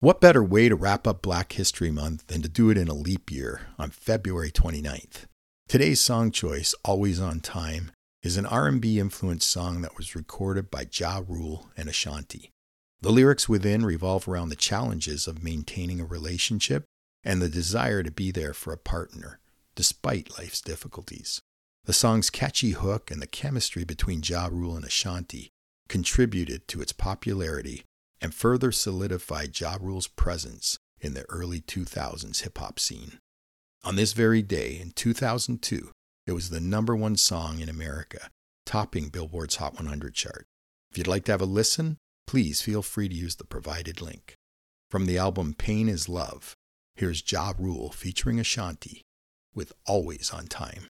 What better way to wrap up Black History Month than to do it in a leap year on February 29th? Today's song choice, Always on Time, is an R&B influenced song that was recorded by Ja Rule and Ashanti. The lyrics within revolve around the challenges of maintaining a relationship and the desire to be there for a partner, despite life's difficulties. The song's catchy hook and the chemistry between Ja Rule and Ashanti contributed to its popularity and further solidified Ja Rule's presence in the early 2000s hip hop scene. On this very day in 2002, it was the number one song in America, topping Billboard's Hot 100 chart. If you'd like to have a listen, please feel free to use the provided link. From the album Pain is Love, here's Ja Rule featuring Ashanti with Always on Time.